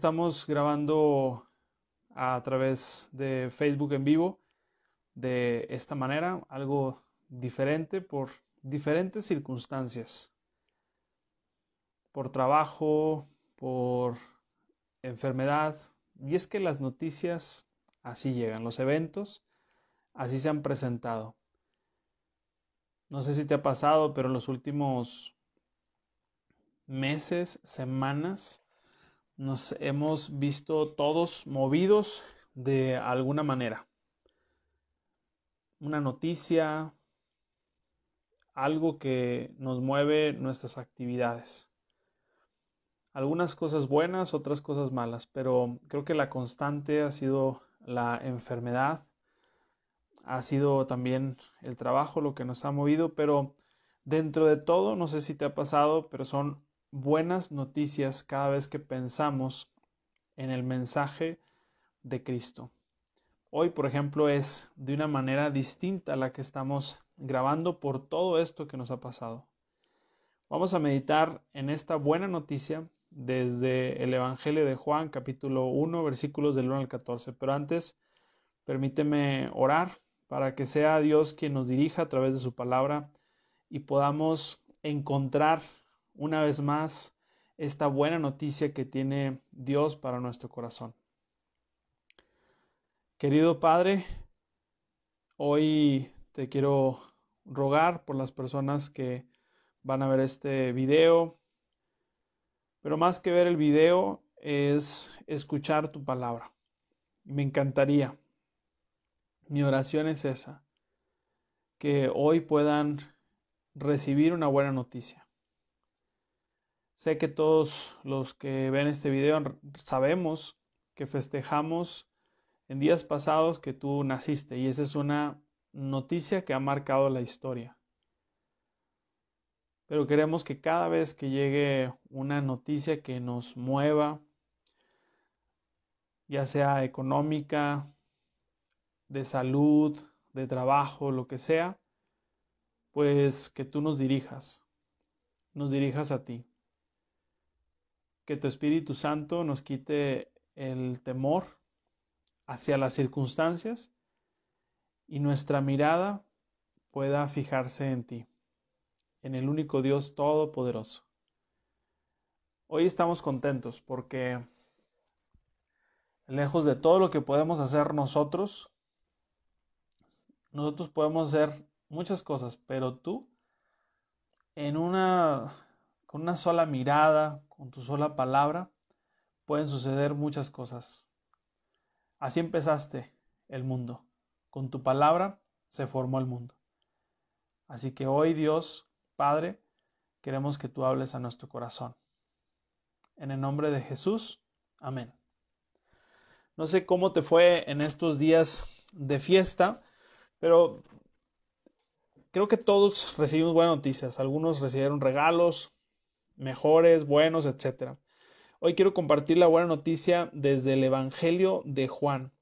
estamos grabando a través de Facebook en vivo de esta manera, algo diferente por diferentes circunstancias, por trabajo, por enfermedad. Y es que las noticias así llegan, los eventos así se han presentado. No sé si te ha pasado, pero en los últimos meses, semanas, nos hemos visto todos movidos de alguna manera. Una noticia, algo que nos mueve nuestras actividades. Algunas cosas buenas, otras cosas malas, pero creo que la constante ha sido la enfermedad, ha sido también el trabajo lo que nos ha movido, pero dentro de todo, no sé si te ha pasado, pero son buenas noticias cada vez que pensamos en el mensaje de Cristo. Hoy, por ejemplo, es de una manera distinta a la que estamos grabando por todo esto que nos ha pasado. Vamos a meditar en esta buena noticia desde el Evangelio de Juan, capítulo 1, versículos del 1 al 14. Pero antes, permíteme orar para que sea Dios quien nos dirija a través de su palabra y podamos encontrar una vez más esta buena noticia que tiene Dios para nuestro corazón. Querido Padre, hoy te quiero rogar por las personas que van a ver este video, pero más que ver el video es escuchar tu palabra. Me encantaría mi oración es esa, que hoy puedan recibir una buena noticia. Sé que todos los que ven este video sabemos que festejamos en días pasados que tú naciste y esa es una noticia que ha marcado la historia. Pero queremos que cada vez que llegue una noticia que nos mueva, ya sea económica, de salud, de trabajo, lo que sea, pues que tú nos dirijas, nos dirijas a ti. Que tu Espíritu Santo nos quite el temor hacia las circunstancias y nuestra mirada pueda fijarse en ti, en el único Dios todopoderoso. Hoy estamos contentos porque lejos de todo lo que podemos hacer nosotros, nosotros podemos hacer muchas cosas, pero tú, en una, con una sola mirada, con tu sola palabra, pueden suceder muchas cosas. Así empezaste el mundo. Con tu palabra se formó el mundo. Así que hoy Dios, Padre, queremos que tú hables a nuestro corazón. En el nombre de Jesús, amén. No sé cómo te fue en estos días de fiesta, pero creo que todos recibimos buenas noticias. Algunos recibieron regalos mejores, buenos, etc. Hoy quiero compartir la buena noticia desde el Evangelio de Juan.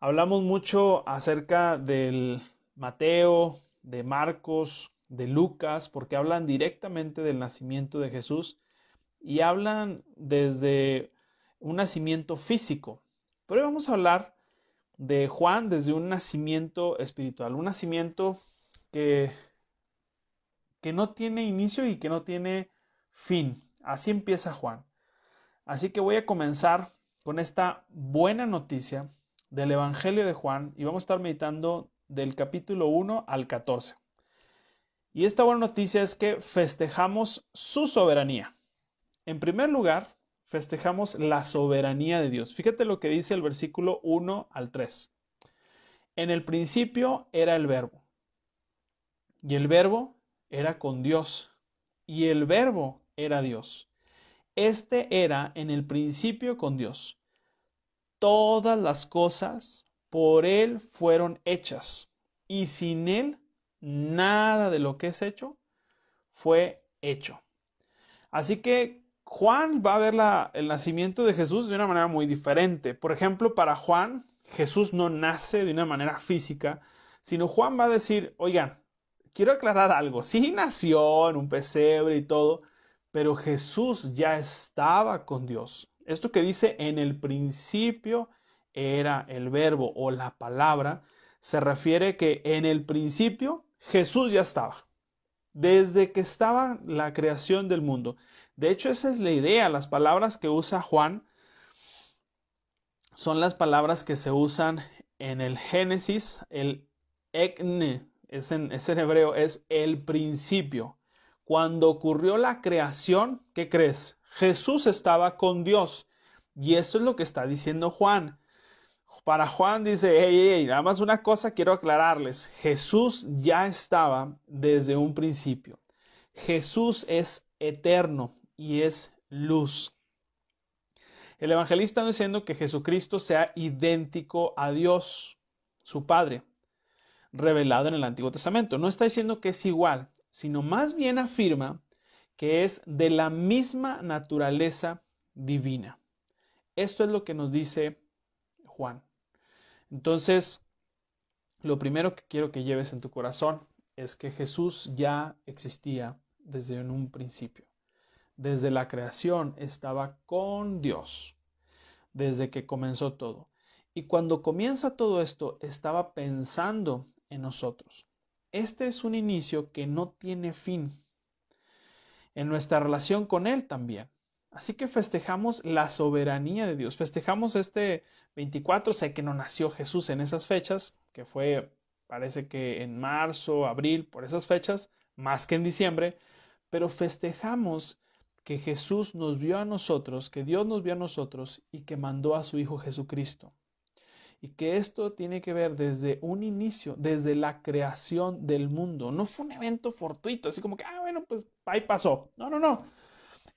Hablamos mucho acerca del Mateo, de Marcos, de Lucas, porque hablan directamente del nacimiento de Jesús y hablan desde un nacimiento físico. Pero hoy vamos a hablar de Juan desde un nacimiento espiritual, un nacimiento que, que no tiene inicio y que no tiene fin. Así empieza Juan. Así que voy a comenzar con esta buena noticia del Evangelio de Juan y vamos a estar meditando del capítulo 1 al 14. Y esta buena noticia es que festejamos su soberanía. En primer lugar, festejamos la soberanía de Dios. Fíjate lo que dice el versículo 1 al 3. En el principio era el verbo, y el verbo era con Dios, y el verbo era Dios. Este era en el principio con Dios. Todas las cosas por Él fueron hechas, y sin Él nada de lo que es hecho fue hecho. Así que Juan va a ver el nacimiento de Jesús de una manera muy diferente. Por ejemplo, para Juan, Jesús no nace de una manera física, sino Juan va a decir, oigan, quiero aclarar algo, sí nació en un pesebre y todo, pero Jesús ya estaba con Dios. Esto que dice en el principio era el verbo o la palabra, se refiere que en el principio Jesús ya estaba, desde que estaba la creación del mundo. De hecho, esa es la idea. Las palabras que usa Juan son las palabras que se usan en el Génesis. El ekne, es en, es en hebreo, es el principio. Cuando ocurrió la creación, ¿qué crees? Jesús estaba con Dios. Y esto es lo que está diciendo Juan. Para Juan dice, hey, hey, nada más una cosa quiero aclararles. Jesús ya estaba desde un principio. Jesús es eterno y es luz. El evangelista está diciendo que Jesucristo sea idéntico a Dios, su Padre, revelado en el Antiguo Testamento. No está diciendo que es igual, sino más bien afirma que es de la misma naturaleza divina. Esto es lo que nos dice Juan. Entonces, lo primero que quiero que lleves en tu corazón es que Jesús ya existía desde un principio. Desde la creación estaba con Dios, desde que comenzó todo. Y cuando comienza todo esto, estaba pensando en nosotros. Este es un inicio que no tiene fin. En nuestra relación con Él también. Así que festejamos la soberanía de Dios. Festejamos este 24, sé que no nació Jesús en esas fechas, que fue, parece que en marzo, abril, por esas fechas, más que en diciembre, pero festejamos que Jesús nos vio a nosotros, que Dios nos vio a nosotros y que mandó a su Hijo Jesucristo. Y que esto tiene que ver desde un inicio, desde la creación del mundo. No fue un evento fortuito, así como que, ah, bueno, pues ahí pasó. No, no, no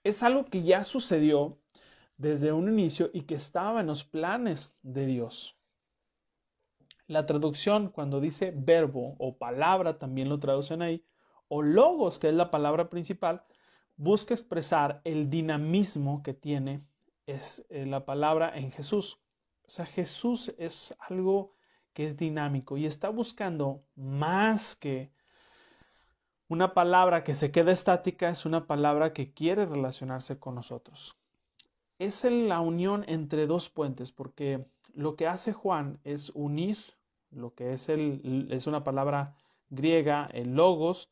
es algo que ya sucedió desde un inicio y que estaba en los planes de Dios. La traducción, cuando dice verbo o palabra, también lo traducen ahí, o logos, que es la palabra principal, busca expresar el dinamismo que tiene es eh, la palabra en Jesús. O sea, Jesús es algo que es dinámico y está buscando más que una palabra que se queda estática es una palabra que quiere relacionarse con nosotros. Es la unión entre dos puentes, porque lo que hace Juan es unir lo que es, el, es una palabra griega, el logos,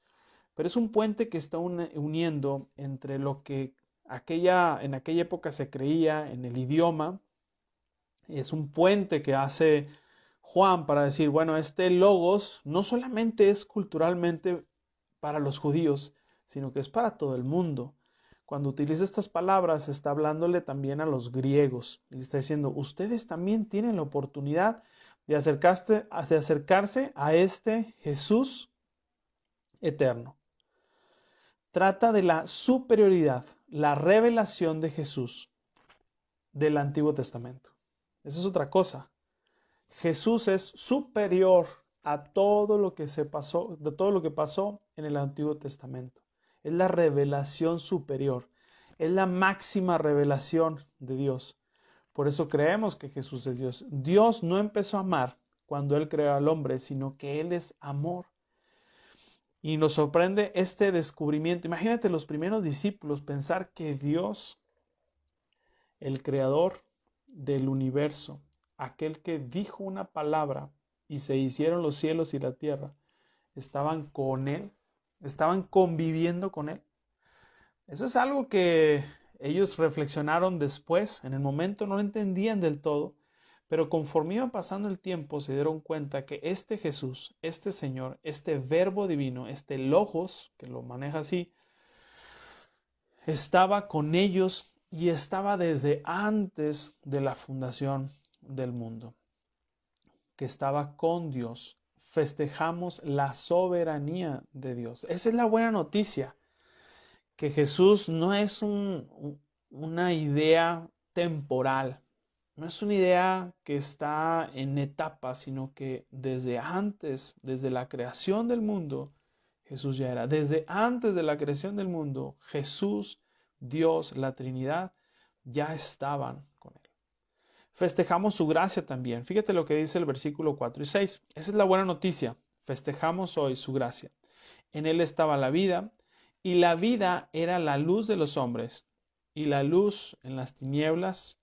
pero es un puente que está uniendo entre lo que aquella, en aquella época se creía en el idioma, es un puente que hace Juan para decir, bueno, este logos no solamente es culturalmente para los judíos, sino que es para todo el mundo. Cuando utiliza estas palabras, está hablándole también a los griegos. Y está diciendo, ustedes también tienen la oportunidad de de acercarse a este Jesús eterno. Trata de la superioridad, la revelación de Jesús del Antiguo Testamento. Esa es otra cosa. Jesús es superior a todo lo que se pasó, de todo lo que pasó en el Antiguo Testamento. Es la revelación superior, es la máxima revelación de Dios. Por eso creemos que Jesús es Dios. Dios no empezó a amar cuando Él creó al hombre, sino que Él es amor. Y nos sorprende este descubrimiento. Imagínate los primeros discípulos pensar que Dios, el creador del universo, aquel que dijo una palabra y se hicieron los cielos y la tierra, estaban con Él, estaban conviviendo con Él. Eso es algo que ellos reflexionaron después, en el momento no lo entendían del todo, pero conforme iba pasando el tiempo se dieron cuenta que este Jesús, este Señor, este verbo divino, este Logos, que lo maneja así, estaba con ellos y estaba desde antes de la fundación del mundo que estaba con Dios. Festejamos la soberanía de Dios. Esa es la buena noticia, que Jesús no es una idea temporal, no es una idea que está en etapas, sino que desde antes, desde la creación del mundo, Jesús ya era. Desde antes de la creación del mundo, Jesús, Dios, la Trinidad, ya estaban festejamos su gracia también. Fíjate lo que dice el versículo 4 y 6. Esa es la buena noticia. Festejamos hoy su gracia. En él estaba la vida, y la vida era la luz de los hombres. y la luz en las tinieblas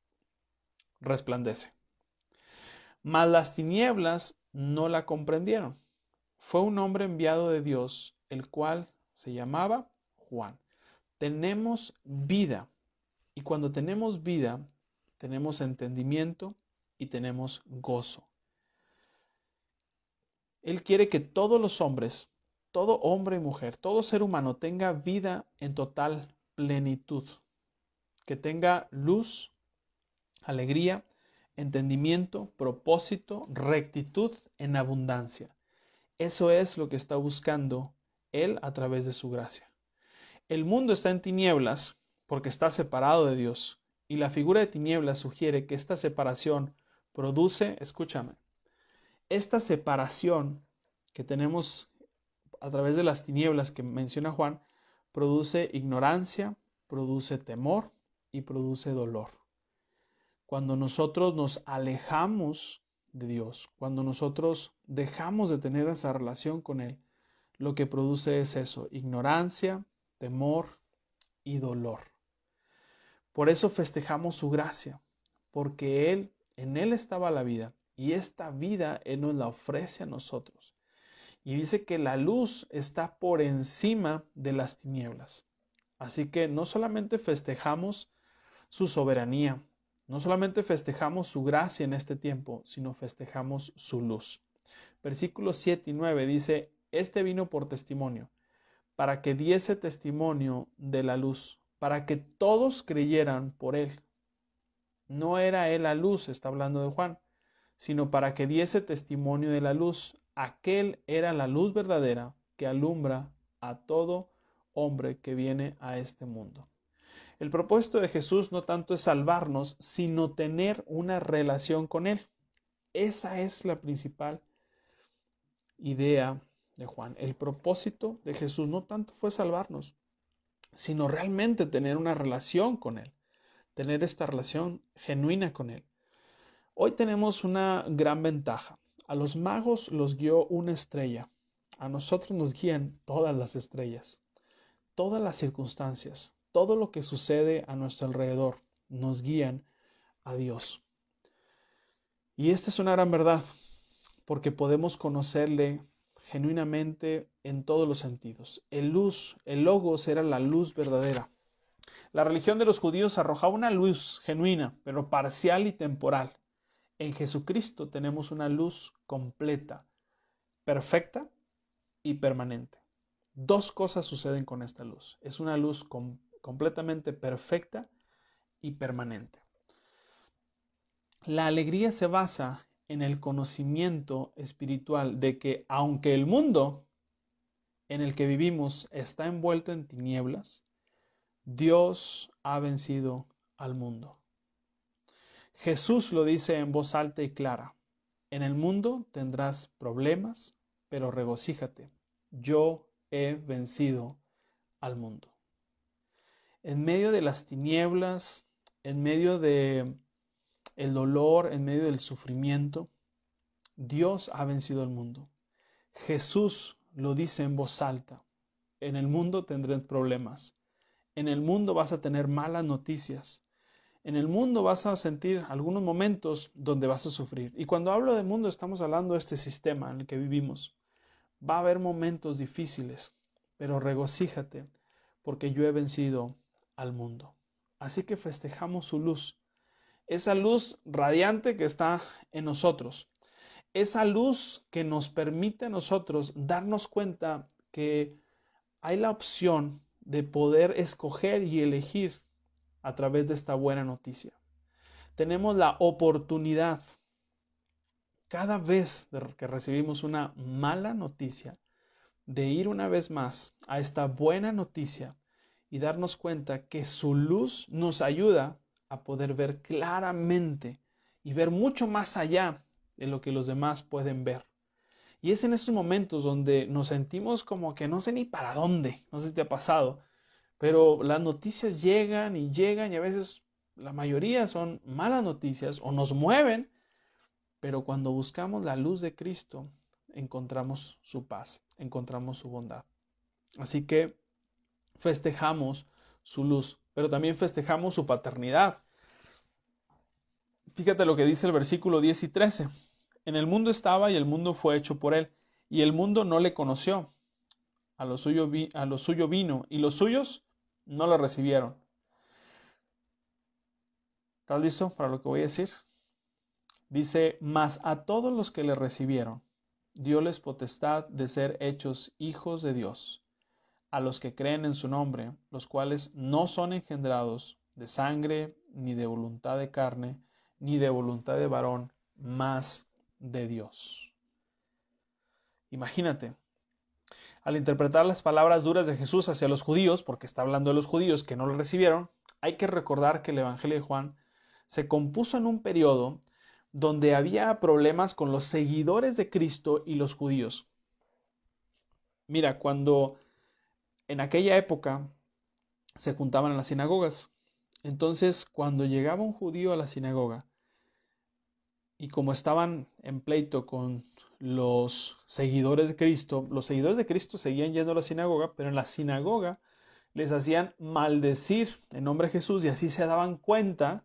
resplandece. Mas las tinieblas no la comprendieron. Fue un hombre enviado de Dios, el cual se llamaba Juan. Tenemos vida. Y cuando tenemos vida, tenemos entendimiento y tenemos gozo. Él quiere que todos los hombres, todo hombre y mujer, todo ser humano tenga vida en total plenitud, que tenga luz, alegría, entendimiento, propósito, rectitud en abundancia. Eso es lo que está buscando Él a través de su gracia. El mundo está en tinieblas porque está separado de Dios, y la figura de tinieblas sugiere que esta separación produce, escúchame, esta separación que tenemos a través de las tinieblas que menciona Juan, produce ignorancia, produce temor y produce dolor. Cuando nosotros nos alejamos de Dios, cuando nosotros dejamos de tener esa relación con Él, lo que produce es eso, ignorancia, temor y dolor. Por eso festejamos su gracia, porque Él, en Él estaba la vida, y esta vida Él nos la ofrece a nosotros. Y dice que la luz está por encima de las tinieblas. Así que no solamente festejamos su soberanía, no solamente festejamos su gracia en este tiempo, sino festejamos su luz. Versículos 7 y 9 dice, Este vino por testimonio, para que diese testimonio de la luz, para que todos creyeran por él. No era él la luz, está hablando de Juan, sino para que diese testimonio de la luz. Aquel era la luz verdadera que alumbra a todo hombre que viene a este mundo. El propósito de Jesús no tanto es salvarnos, sino tener una relación con Él. Esa es la principal idea El propósito de Jesús no tanto fue salvarnos, sino realmente tener una relación con Él, tener esta relación genuina con Él. Hoy tenemos una gran ventaja. A los magos los guió una estrella. A nosotros nos guían todas las estrellas, todas las circunstancias, todo lo que sucede a nuestro alrededor nos guían a Dios. Y esta es una gran verdad, porque podemos conocerle genuinamente en todos los sentidos. El luz, el logos era la luz verdadera. La religión de los judíos arrojaba una luz genuina, pero parcial y temporal. En Jesucristo tenemos una luz completa, perfecta y permanente. Dos cosas suceden con esta luz. Es una luz completa completamente perfecta y permanente. La alegría se basa en el conocimiento espiritual de que aunque el mundo en el que vivimos está envuelto en tinieblas, Dios ha vencido al mundo. Jesús lo dice en voz alta y clara, en el mundo tendrás problemas, pero regocíjate, yo he vencido al mundo en medio de las tinieblas, en medio de el dolor, en medio del sufrimiento, Dios ha vencido el mundo. Jesús lo dice en voz alta. En el mundo tendrás problemas. En el mundo vas a tener malas noticias. En el mundo vas a sentir algunos momentos donde vas a sufrir. Y cuando hablo de mundo estamos hablando de este sistema en el que vivimos. Va a haber momentos difíciles, pero regocíjate porque yo he vencido al mundo. Así que festejamos su luz, esa luz radiante que está en nosotros, esa luz que nos permite a nosotros darnos cuenta que hay la opción de poder escoger y elegir a través de esta buena noticia. Tenemos la oportunidad cada vez que recibimos una mala noticia de ir una vez más a esta buena noticia y darnos cuenta que su luz nos ayuda a poder ver claramente y ver mucho más allá de lo que los demás pueden ver. Y es en esos momentos donde nos sentimos como que no sé ni para dónde, no sé si te ha pasado, pero las noticias llegan y llegan y a veces la mayoría son malas noticias o nos mueven, pero cuando buscamos la luz de Cristo encontramos su paz, encontramos su bondad. Así que festejamos su luz, pero también festejamos su paternidad. Fíjate lo que dice el versículo 10 y 13. En el mundo estaba y el mundo fue hecho por él, y el mundo no le conoció. A lo suyo, vino, y los suyos no lo recibieron. ¿Estás listo para lo que voy a decir? Dice, mas a todos los que le recibieron, les potestad de ser hechos hijos de Dios, a los que creen en su nombre, los cuales no son engendrados de sangre, ni de voluntad de carne, ni de voluntad de varón, mas de Dios. Imagínate, al interpretar las palabras duras de Jesús hacia los judíos, porque está hablando de los judíos que no lo recibieron, hay que recordar que el Evangelio de Juan se compuso en un periodo donde había problemas con los seguidores de Cristo y los judíos. Mira, cuando en aquella época se juntaban en las sinagogas, entonces cuando llegaba un judío a la sinagoga, y como estaban en pleito con los seguidores de Cristo, los seguidores de Cristo seguían yendo a la sinagoga, pero en la sinagoga les hacían maldecir en nombre de Jesús y así se daban cuenta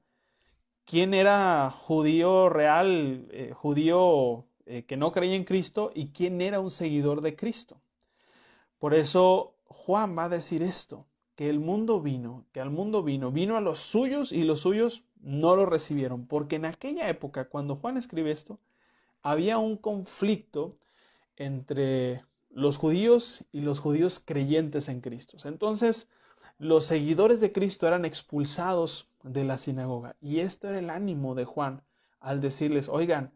quién era judío real, eh, judío eh, que no creía en Cristo y quién era un seguidor de Cristo. Por eso Juan va a decir esto, que el mundo vino, que al mundo vino, vino a los suyos y los suyos no lo recibieron, porque en aquella época, cuando Juan escribe esto, había un conflicto entre los judíos y los judíos creyentes en Cristo. Entonces, los seguidores de Cristo eran expulsados de la sinagoga. Y esto era el ánimo de Juan al decirles, oigan,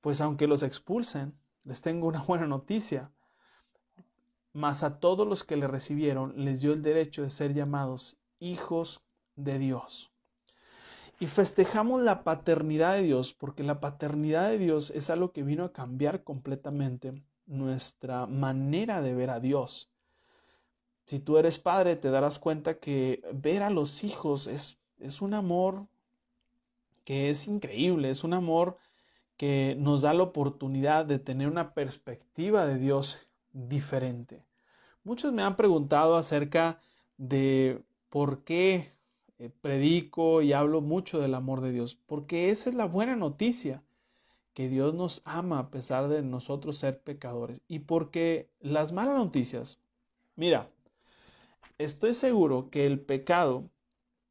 pues aunque los expulsen, les tengo una buena noticia. Mas a todos los que le recibieron les dio el derecho de ser llamados hijos de Dios. Y festejamos la paternidad de Dios porque la paternidad de Dios es algo que vino a cambiar completamente nuestra manera de ver a Dios. Si tú eres padre, te darás cuenta que ver a los hijos es, es un amor que es increíble, es un amor que nos da la oportunidad de tener una perspectiva de Dios diferente. Muchos me han preguntado acerca de por qué eh, predico y hablo mucho del amor de Dios, porque esa es la buena noticia, que Dios nos ama a pesar de nosotros ser pecadores. Y porque las malas noticias, mira, estoy seguro que el pecado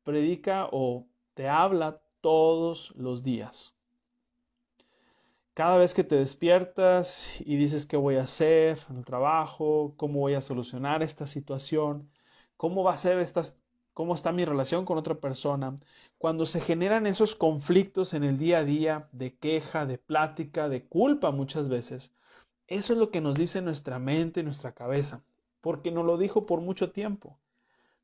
predica o te habla todos los días. Cada vez que te despiertas y dices qué voy a hacer en el trabajo, cómo voy a solucionar esta situación, cómo va a ser esta, cómo está mi relación con otra persona, cuando se generan esos conflictos en el día a día de queja, de plática, de culpa muchas veces, eso es lo que nos dice nuestra mente, nuestra cabeza, porque nos lo dijo por mucho tiempo.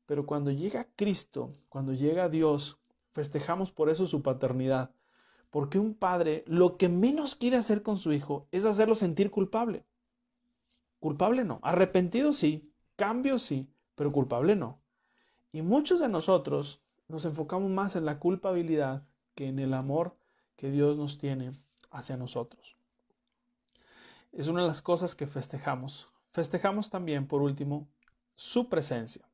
Pero cuando llega Cristo, cuando llega Dios, festejamos por eso su paternidad, porque un padre lo que menos quiere hacer con su hijo es hacerlo sentir culpable. Culpable no, arrepentido sí, cambio sí, pero culpable no. Y muchos de nosotros nos enfocamos más en la culpabilidad que en el amor que Dios nos tiene hacia nosotros. Es una de las cosas que festejamos. Festejamos también, por último, su presencia.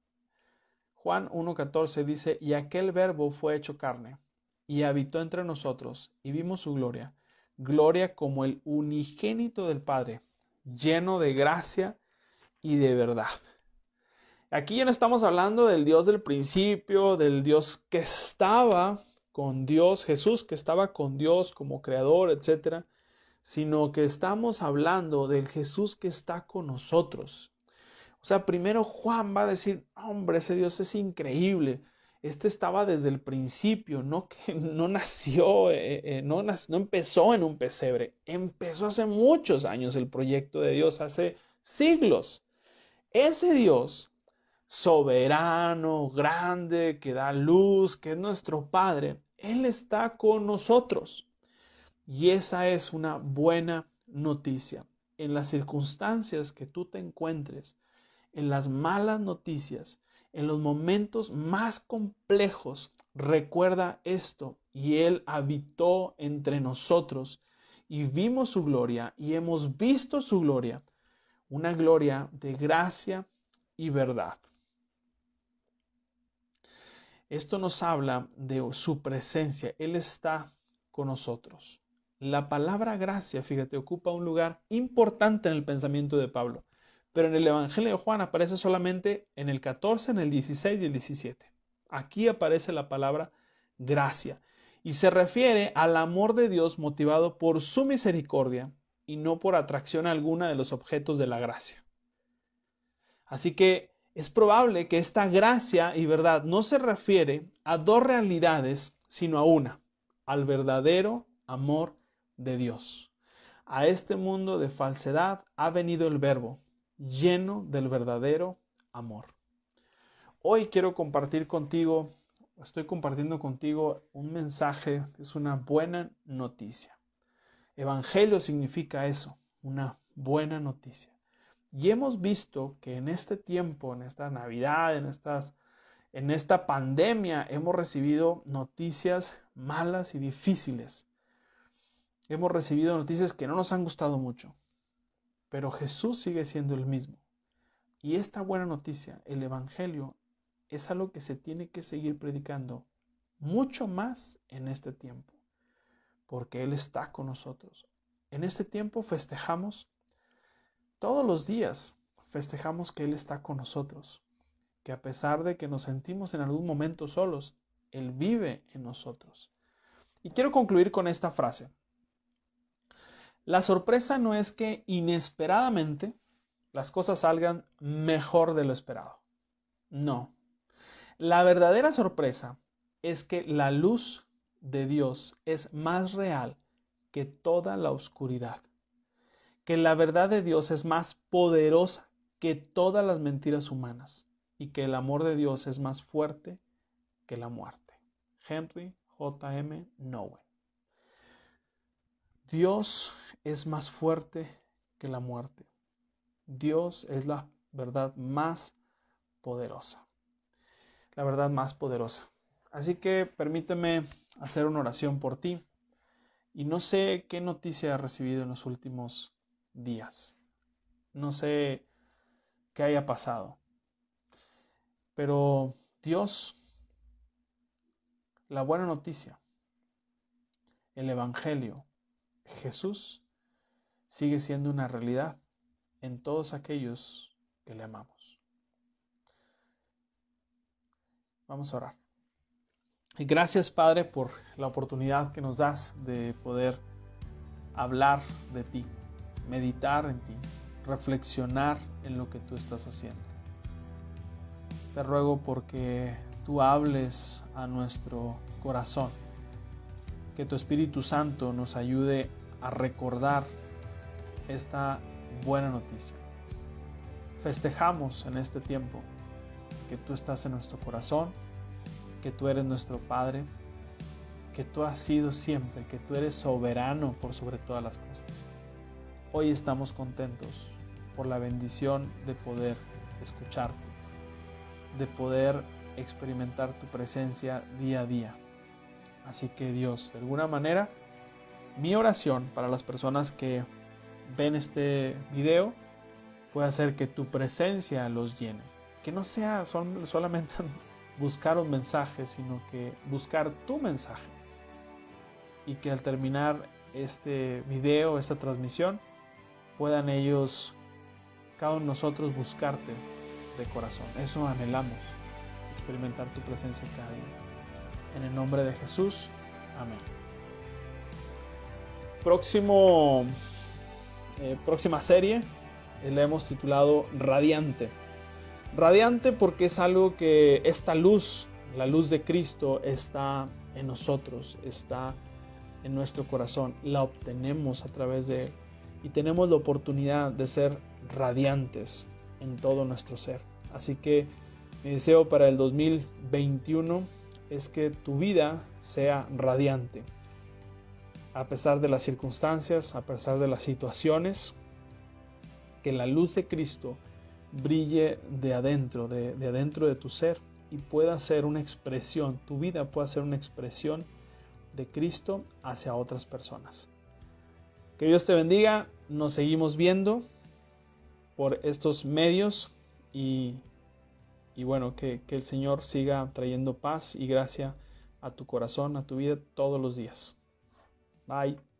Juan 1.14 dice, y aquel verbo fue hecho carne, y habitó entre nosotros, y vimos su gloria, gloria como el unigénito del Padre, lleno de gracia y de verdad. Aquí ya no estamos hablando del Dios del principio, del Dios que estaba con Dios, Jesús que estaba con Dios como creador, etcétera, sino que estamos hablando del Jesús que está con nosotros. O sea, primero Juan va a decir, hombre, ese Dios es increíble. Este estaba desde el principio, no que no nació, eh, eh, no, no empezó en un pesebre, empezó hace muchos años el proyecto de Dios, hace siglos. Ese Dios soberano, grande, que da luz, que es nuestro Padre, Él está con nosotros. Y esa es una buena noticia. En las circunstancias que tú te encuentres, en las malas noticias, en los momentos más complejos, recuerda esto. Y Él habitó entre nosotros y vimos su gloria y hemos visto su gloria, una gloria de gracia y verdad. Esto nos habla de su presencia. Él está con nosotros. La palabra gracia, fíjate, ocupa un lugar importante en el pensamiento de Pablo, pero en el Evangelio de Juan aparece solamente en el 14, en el 16 y el 17. Aquí aparece la palabra gracia y se refiere al amor de Dios motivado por su misericordia y no por atracción alguna de los objetos de la gracia. Así que es probable que esta gracia y verdad no se refiere a dos realidades, sino a una, al verdadero amor de Dios. A este mundo de falsedad ha venido el verbo, lleno del verdadero amor. Hoy quiero compartir contigo, estoy compartiendo contigo un mensaje, es una buena noticia. Evangelio significa eso, una buena noticia. Y hemos visto que en este tiempo, en esta Navidad, en, estas, en esta pandemia, hemos recibido noticias malas y difíciles. Hemos recibido noticias que no nos han gustado mucho. Pero Jesús sigue siendo el mismo. Y esta buena noticia, el Evangelio, es algo que se tiene que seguir predicando mucho más en este tiempo, porque Él está con nosotros. En este tiempo festejamos todos los días festejamos que Él está con nosotros, que a pesar de que nos sentimos en algún momento solos, Él vive en nosotros. Y quiero concluir con esta frase. La sorpresa no es que inesperadamente las cosas salgan mejor de lo esperado. No. La verdadera sorpresa es que la luz de Dios es más real que toda la oscuridad que la verdad de Dios es más poderosa que todas las mentiras humanas y que el amor de Dios es más fuerte que la muerte. Henry J. M. Nowen. Dios es más fuerte que la muerte. Dios es la verdad más poderosa. La verdad más poderosa. Así que permíteme hacer una oración por ti. Y no sé qué noticia has recibido en los últimos días. No sé qué haya pasado. Pero Dios, la buena noticia, el Evangelio, Jesús, sigue siendo una realidad en todos aquellos que le amamos. Vamos a orar. Y gracias Padre por la oportunidad que nos das de poder hablar de ti meditar en ti, reflexionar en lo que tú estás haciendo. Te ruego porque tú hables a nuestro corazón, que tu Espíritu Santo nos ayude a recordar esta buena noticia. Festejamos en este tiempo que tú estás en nuestro corazón, que tú eres nuestro Padre, que tú has sido siempre, que tú eres soberano por sobre todas las cosas. Hoy estamos contentos por la bendición de poder escucharte, de poder experimentar tu presencia día a día. Así que Dios, de alguna manera, mi oración para las personas que ven este video puede hacer que tu presencia los llene. Que no sea solamente buscar un mensaje, sino que buscar tu mensaje. Y que al terminar este video, esta transmisión, puedan ellos, cada uno de nosotros, buscarte de corazón. Eso anhelamos, experimentar tu presencia cada día. En el nombre de Jesús, amén. Próximo, eh, próxima serie eh, la hemos titulado Radiante. Radiante porque es algo que esta luz, la luz de Cristo, está en nosotros, está en nuestro corazón, la obtenemos a través de Él y tenemos la oportunidad de ser radiantes en todo nuestro ser. Así que mi deseo para el 2021 es que tu vida sea radiante. A pesar de las circunstancias, a pesar de las situaciones, que la luz de Cristo brille de adentro, de, de adentro de tu ser y pueda ser una expresión, tu vida pueda ser una expresión de Cristo hacia otras personas. Que Dios te bendiga. Nos seguimos viendo por estos medios y y bueno, que, que el Señor siga trayendo paz y gracia a tu corazón, a tu vida todos los días. Bye.